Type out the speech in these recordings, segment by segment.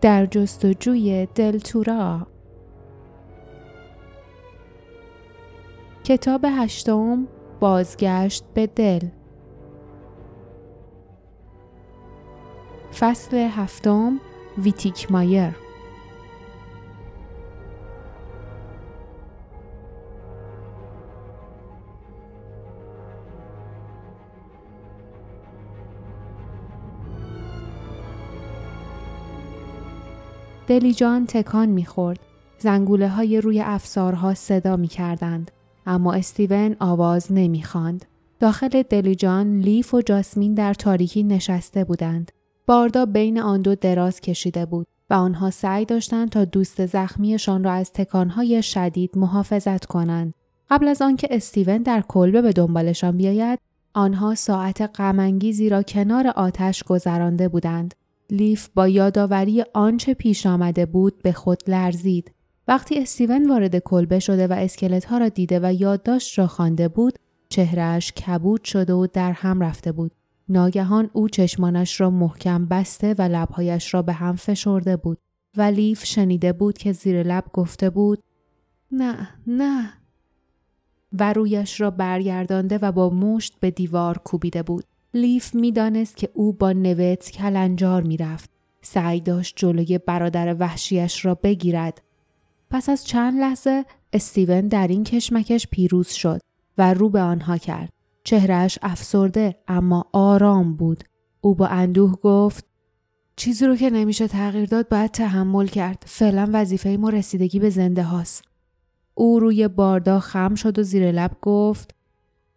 در جستجوی دلتورا کتاب هشتم بازگشت به دل. فصل هفتم ویتیک مایر. دلیجان تکان می‌خورد. زنگوله های روی افسارها صدا می کردند. اما استیون آواز نمی‌خواند. داخل دلیجان لیف و جاسمین در تاریکی نشسته بودند. باردا بین آن دو دراز کشیده بود و آنها سعی داشتند تا دوست زخمیشان را از تکانهای شدید محافظت کنند. قبل از آنکه استیون در کلبه به دنبالشان بیاید، آنها ساعت غمانگیزی را کنار آتش گذرانده بودند. لیف با یادآوری آنچه پیش آمده بود به خود لرزید. وقتی استیون وارد کلبه شده و اسکلت ها را دیده و یادداشت را خوانده بود، چهرهش کبود شده و در هم رفته بود. ناگهان او چشمانش را محکم بسته و لبهایش را به هم فشرده بود و لیف شنیده بود که زیر لب گفته بود نه نه و رویش را برگردانده و با مشت به دیوار کوبیده بود. لیف می‌دانست که او با نوت کلنجار می‌رفت. سعی داشت جلوی برادر وحشیش را بگیرد. پس از چند لحظه استیون در این کشمکش پیروز شد و رو به آنها کرد. چهرهش افسرده اما آرام بود. او با اندوه گفت چیزی رو که نمیشه تغییر داد باید تحمل کرد. فعلا وظیفه ما رسیدگی به زنده هاست. او روی باردا خم شد و زیر لب گفت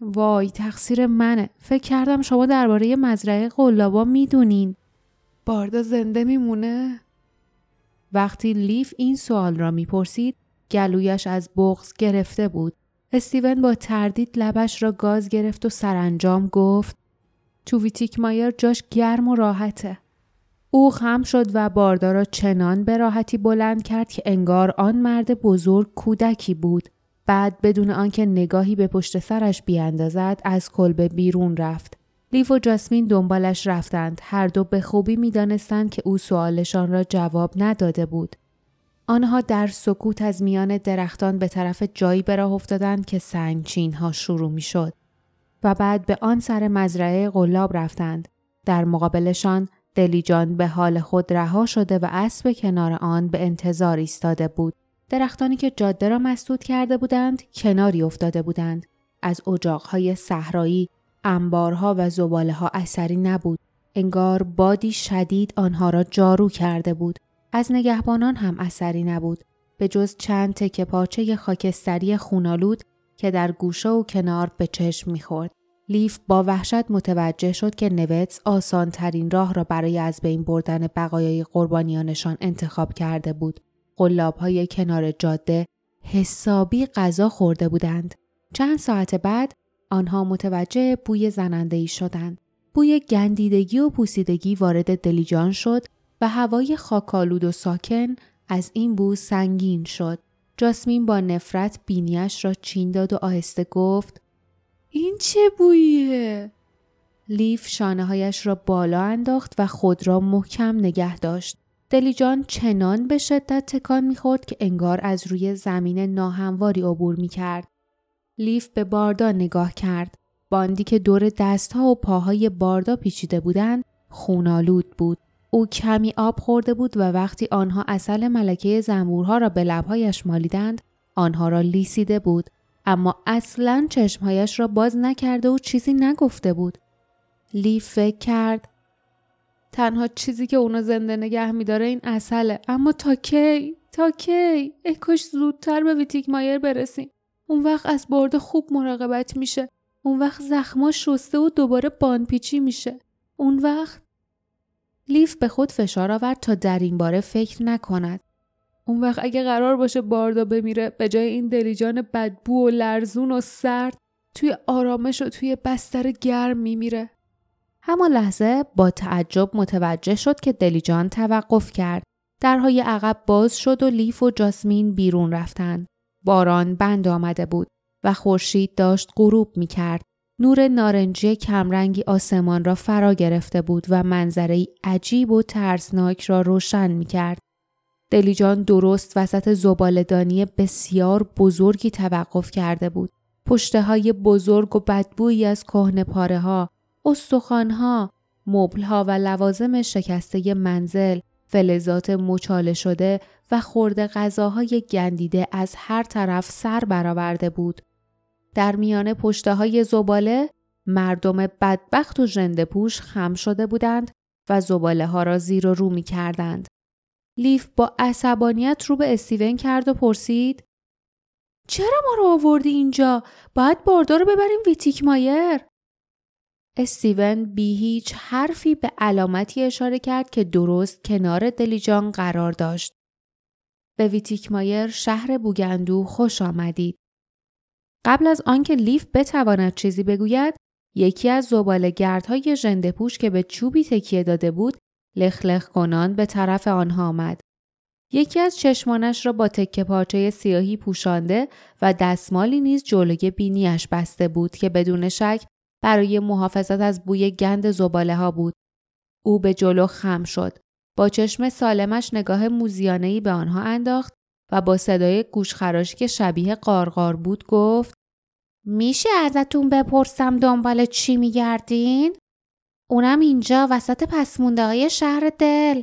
وای تقصیر منه. فکر کردم شما درباره مزرعه قلابا می‌دونین. باردا زنده میمونه؟ وقتی لیف این سوال را می‌پرسید گلویش از بغز گرفته بود. استیون با تردید لبش را گاز گرفت و سرانجام گفت تو ویتیک مایر جاش گرم و راحته. او خم شد و باردا را چنان به راحتی بلند کرد که انگار آن مرد بزرگ کودکی بود. بعد بدون آنکه نگاهی به پشت سرش بیاندازد از کلبه بیرون رفت. لیف و جاسمین دنبالش رفتند. هر دو به خوبی می‌دانستند که او سوالشان را جواب نداده بود. آنها در سکوت از میان درختان به طرف جایی به راه افتادند که سنگچین ها شروع می شد. و بعد به آن سر مزرعه قلاب رفتند. در مقابلشان دلیجان به حال خود رها شده و اسب کنار آن به انتظار ایستاده بود. درختانی که جاده را مسدود کرده بودند کناری افتاده بودند. از اجاقهای صحرایی، انبارها و زباله ها اثری نبود. انگار بادی شدید آنها را جارو کرده بود. از نگهبانان هم اثری نبود. به جز چند تکه پارچه خاکستری خونالود که در گوشه و کنار به چشم می‌خورد. لیف با وحشت متوجه شد که نوتس آسان ترین راه را برای از بین بردن بقایای قربانیانشان انتخاب کرده بود. قلاب های کنار جاده حسابی غذا خورده بودند. چند ساعت بعد آنها متوجه بوی زننده ای شدند. بوی گندیدگی و پوسیدگی وارد دلیجان شد و هوای خاکالود و ساکن از این بو سنگین شد. جاسمین با نفرت بینیش را چین داد و آهسته گفت این چه بویه؟ لیف شانه هایش را بالا انداخت و خود را محکم نگه داشت. دلیجان چنان به شدت تکان می‌خورد که انگار از روی زمین ناهمواری عبور می‌کرد. لیف به باردا نگاه کرد. باندی که دور دستها و پاهای باردا پیچیده بودند خونالود بود. او کمی آب خورده بود و وقتی آنها اصل ملکه زنبورها را به لبهایش مالیدند آنها را لیسیده بود اما اصلا چشمهایش را باز نکرده و چیزی نگفته بود. لیف فکر کرد تنها چیزی که اونا زنده نگه میداره این اصله اما تا کی؟ تا کی؟ ای کاش زودتر به ویتیک مایر برسیم. اون وقت از برد خوب مراقبت میشه. اون وقت زخما شسته و دوباره بانپیچی میشه. اون وقت لیف به خود فشار آورد تا در این باره فکر نکند. اون وقت اگه قرار باشه باردا بمیره به جای این دلیجان بدبو و لرزون و سرد توی آرامش و توی بستر گرم میمیره. همان لحظه با تعجب متوجه شد که دلیجان توقف کرد. درهای عقب باز شد و لیف و جاسمین بیرون رفتند. باران بند آمده بود و خورشید داشت غروب می کرد. نور نارنجی کمرنگی آسمان را فرا گرفته بود و منظره عجیب و ترسناک را روشن می کرد. دلیجان درست وسط زبالدانی بسیار بزرگی توقف کرده بود. پشته های بزرگ و بدبویی از کهنه پاره ها، استخوان ها، مبل ها و لوازم شکسته منزل، فلزات مچاله شده و خورده غذاهای گندیده از هر طرف سر برآورده بود. در میان پشته های زباله مردم بدبخت و ژنده پوش خم شده بودند و زباله ها را زیر و رو می کردند. لیف با عصبانیت رو به استیون کرد و پرسید چرا ما رو آوردی اینجا؟ باید باردار رو ببریم ویتیک مایر. استیون بی هیچ حرفی به علامتی اشاره کرد که درست کنار دلیجان قرار داشت. به ویتیک مایر شهر بوگندو خوش آمدید. قبل از آنکه لیف بتواند چیزی بگوید، یکی از زباله گردهای ژنده پوش که به چوبی تکیه داده بود، لخلخ کنان به طرف آنها آمد. یکی از چشمانش را با تکه پارچه سیاهی پوشانده و دستمالی نیز جلوی بینیش بسته بود که بدون شک برای محافظت از بوی گند زباله ها بود. او به جلو خم شد. با چشم سالمش نگاه موزیانهی به آنها انداخت و با صدای گوشخراشی که شبیه قارقار بود گفت میشه ازتون بپرسم دنبال چی میگردین؟ اونم اینجا وسط پسمونده های شهر دل.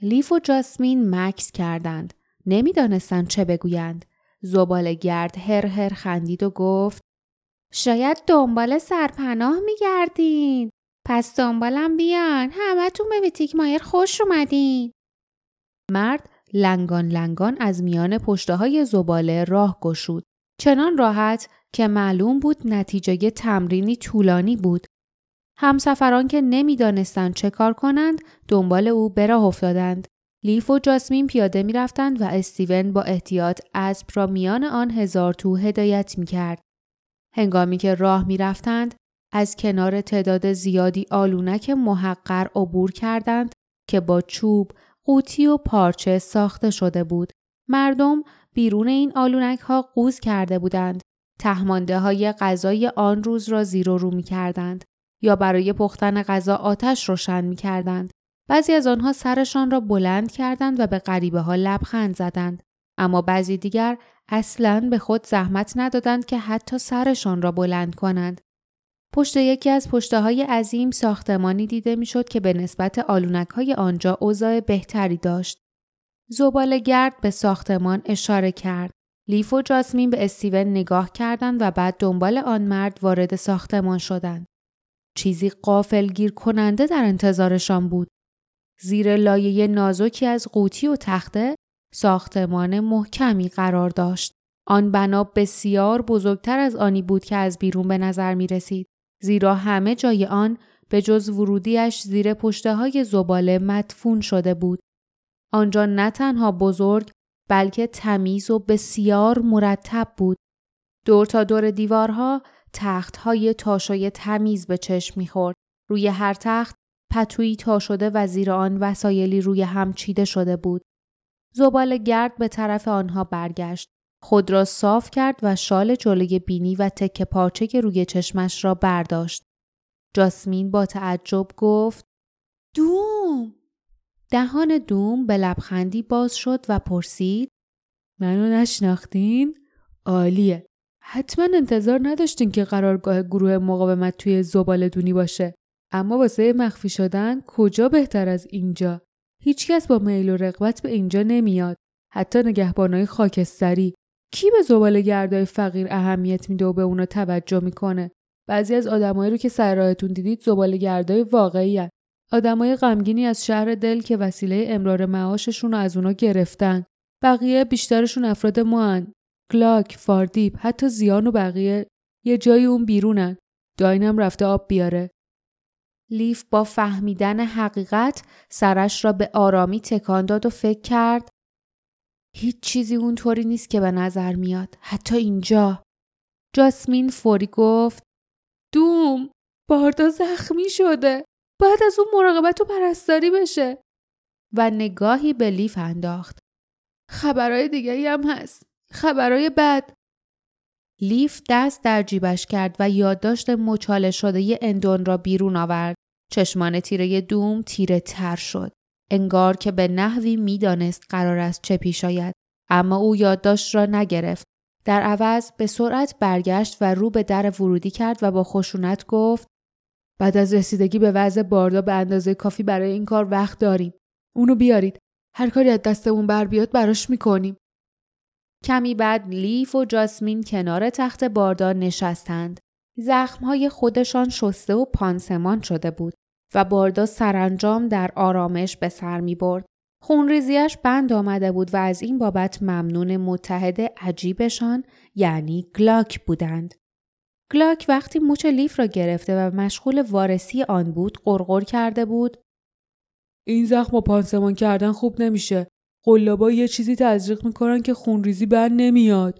لیف و جاسمین مکس کردند. نمی‌دانستند چه بگویند. زبال گرد هر هر خندید و گفت شاید دنبال سرپناه میگردین. پس دنبالم بیان. همتون به ویتیک مایر خوش اومدین. مرد لنگان لنگان از میان پشته های زباله راه گشود. چنان راحت که معلوم بود نتیجه تمرینی طولانی بود. همسفران که نمی‌دانستند چه کار کنند دنبال او به راه افتادند. لیف و جاسمین پیاده می رفتند و استیون با احتیاط اسب را میان آن هزار تو هدایت می کرد. هنگامی که راه می رفتند از کنار تعداد زیادی آلونک محقر عبور کردند که با چوب، قوطی و پارچه ساخته شده بود. مردم بیرون این آلونک ها قوز کرده بودند. تهمانده های غذای آن روز را زیر و رو می کردند. یا برای پختن غذا آتش روشن می کردند. بعضی از آنها سرشان را بلند کردند و به غریبه ها لبخند زدند. اما بعضی دیگر اصلا به خود زحمت ندادند که حتی سرشان را بلند کنند. پشت یکی از پشته های عظیم ساختمانی دیده می‌شد که به نسبت آلونک های آنجا اوضاع بهتری داشت. زبال گرد به ساختمان اشاره کرد. لیف و جاسمین به استیون نگاه کردند و بعد دنبال آن مرد وارد ساختمان شدند. چیزی قافل گیر کننده در انتظارشان بود. زیر لایه نازکی از قوطی و تخته ساختمان محکمی قرار داشت. آن بنا بسیار بزرگتر از آنی بود که از بیرون به نظر می رسید. زیرا همه جای آن به جز ورودیش زیر پشته های زباله مدفون شده بود. آنجا نه تنها بزرگ بلکه تمیز و بسیار مرتب بود. دور تا دور دیوارها تخت های تاشای تمیز به چشم می‌خورد. روی هر تخت پتویی تا شده و زیر آن وسایلی روی هم چیده شده بود. زبال گرد به طرف آنها برگشت. خود را صاف کرد و شال جلوی بینی و تکه پارچه که روی چشمش را برداشت. جاسمین با تعجب گفت دوم دهان دوم به لبخندی باز شد و پرسید منو نشناختین؟ عالیه. حتما انتظار نداشتین که قرارگاه گروه مقاومت توی زبال دونی باشه. اما واسه مخفی شدن کجا بهتر از اینجا؟ هیچکس با میل و رغبت به اینجا نمیاد. حتی نگهبانای خاکستری. کی به زباله گردای فقیر اهمیت میده و به اونا توجه می‌کنه؟ بعضی از آدمایی رو که سر راهتون دیدید زباله گردای واقعی هن. آدمای غمگینی از شهر دل که وسیله امرار معاششون رو از اونا گرفتن. بقیه بیشترشون افراد ما کلاک، فاردیب، حتی زیان و بقیه یه جای اون بیرونن. داینم رفته آب بیاره. لیف با فهمیدن حقیقت سرش را به آرامی تکان داد و فکر کرد هیچ چیزی اونطوری نیست که به نظر میاد. حتی اینجا. جاسمین فوری گفت دوم باردا زخمی شده. باید از اون مراقبت و پرستاری بشه. و نگاهی به لیف انداخت. خبرهای دیگری هم هست. خبرهای بد لیف دست در جیبش کرد و یادداشت مچاله شده اندون را بیرون آورد. چشمان تیره دوم تیره تر شد. انگار که به نحوی می‌دانست قرار است چه پیش آید. اما او یادداشت را نگرفت. در عوض به سرعت برگشت و رو به در ورودی کرد و با خشونت گفت بعد از رسیدگی به وضع باردا به اندازه کافی برای این کار وقت داریم. اونو بیارید. هر کاری از دستمون بر بیاد براش می‌کنیم. کمی بعد لیف و جاسمین کنار تخت باردار نشستند. زخمهای خودشان شسته و پانسمان شده بود و باردا سرانجام در آرامش به سر می برد. خونریزیش بند آمده بود و از این بابت ممنون متحد عجیبشان یعنی گلاک بودند. گلاک وقتی مچ لیف را گرفته و مشغول وارسی آن بود قرقر کرده بود این زخم و پانسمان کردن خوب نمیشه قلابا یه چیزی تزریق می‌کنن که خونریزی بند نمیاد.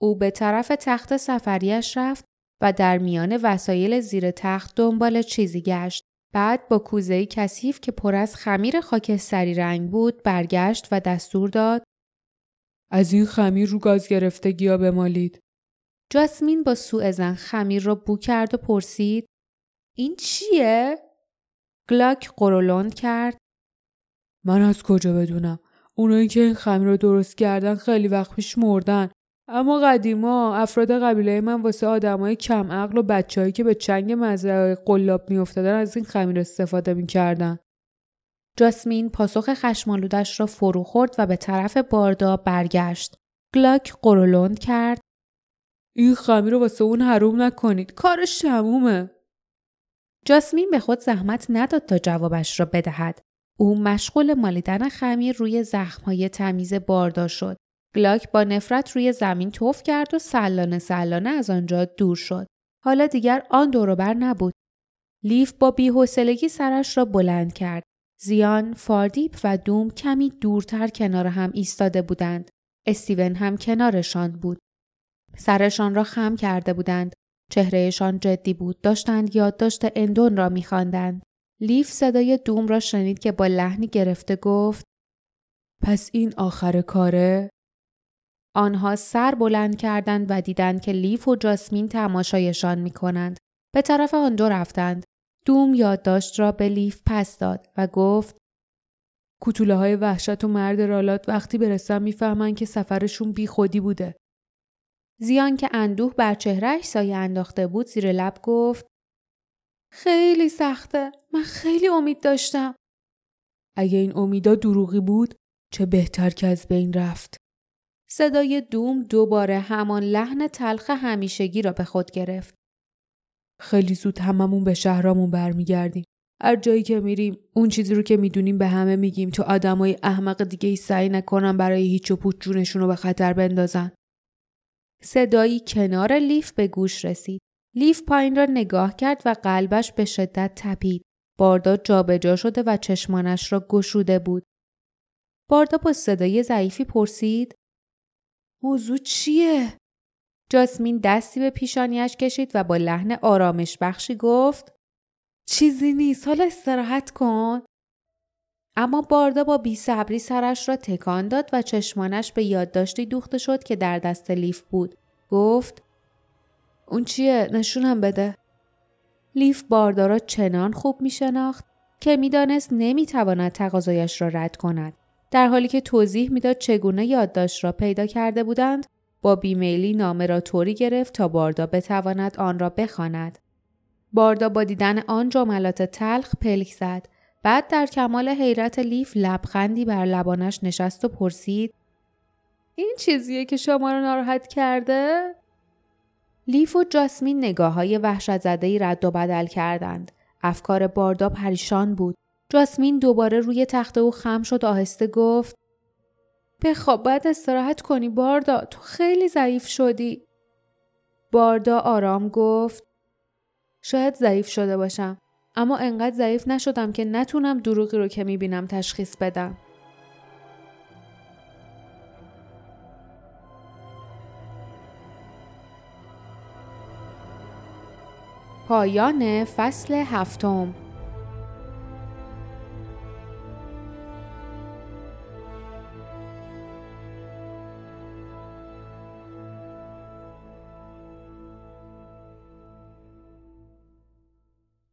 او به طرف تخت سفریش رفت و در میان وسایل زیر تخت دنبال چیزی گشت. بعد با کوزه کثیف که پر از خمیر خاکستری رنگ بود برگشت و دستور داد. از این خمیر رو گاز گرفتگی بمالید. جاسمین با سوء زن خمیر را بو کرد و پرسید این چیه؟ گلاک قرولند کرد. من از کجا بدونم؟ اونایی که این خمیر رو درست کردن خیلی وقت پیش مردن. اما قدیما افراد قبیله من واسه آدمای کم عقل و بچههایی که به چنگ مزرعه قلاب میافتادن از این خمیر استفاده می‌کردن. جاسمین پاسخ خشمالودش را فرو خورد و به طرف باردا برگشت. گلاک قرولند کرد. این خمیر رو واسه اون حروم نکنید. کارش تمومه جاسمین به خود زحمت نداد تا جوابش را بدهد. او مشغول مالیدن خمیر روی زخمهای تمیز باردا شد گلاک با نفرت روی زمین توف کرد و سلانه سلانه از آنجا دور شد حالا دیگر آن دوروبر نبود لیف با بیحوصلگی سرش را بلند کرد زیان فاردیپ و دوم کمی دورتر کنار هم ایستاده بودند استیون هم کنارشان بود سرشان را خم کرده بودند. چهرهشان جدی بود. داشتند یادداشت اندون را میخواندند. لیف صدای دوم را شنید که با لحنی گرفته گفت پس این آخر کاره؟ آنها سر بلند کردند و دیدند که لیف و جاسمین تماشایشان می کنند. به طرف آن دو رفتند. دوم یادداشت را به لیف پس داد و گفت کتوله های وحشت و مرد رالات وقتی برسن می‌فهمن که سفرشون بی خودی بوده. زیان که اندوه بر چهرهش سایه انداخته بود زیر لب گفت خیلی سخته. من خیلی امید داشتم. اگه این امیدا دروغی بود چه بهتر که از بین رفت. صدای دوم دوباره همان لحن تلخ همیشگی را به خود گرفت. خیلی زود هممون به شهرامون برمیگردیم. هر جایی که میریم اون چیزی رو که می‌دونیم به همه میگیم تو آدمای احمق دیگه ای سعی نکنن برای هیچ و پوچ جونشون رو به خطر بندازن. صدایی کنار لیف به گوش رسید. لیف پایین را نگاه کرد و قلبش به شدت تپید. باردا جابجا شده و چشمانش را گشوده بود. باردا با صدای ضعیفی پرسید موضوع چیه؟ جاسمین دستی به پیشانیش کشید و با لحن آرامش بخشی گفت چیزی نیست حالا استراحت کن. اما باردا با بیصبری سرش را تکان داد و چشمانش به یادداشتی دوخته شد که در دست لیف بود. گفت اون چیه؟ نشونم بده. لیف باردا را چنان خوب می شناخت که می‌دانست نمی‌تواند تقاضایش را رد کند. در حالی که توضیح می‌داد چگونه یادداشت را پیدا کرده بودند با بیمیلی نامه را طوری گرفت تا باردا بتواند آن را بخواند. باردا با دیدن آن جملات تلخ پلک زد بعد در کمال حیرت لیف لبخندی بر لبانش نشست و پرسید این چیزیه که شما رو ناراحت کرده؟ لیف و جاسمین نگاه های وحشت زده رد و بدل کردند. افکار باردا پریشان بود. جاسمین دوباره روی تخته او خم شد آهسته گفت بخواب باید استراحت کنی باردا تو خیلی ضعیف شدی. باردا آرام گفت شاید ضعیف شده باشم اما انقدر ضعیف نشدم که نتونم دروغی رو که می‌بینم تشخیص بدم. پایان فصل هفتم.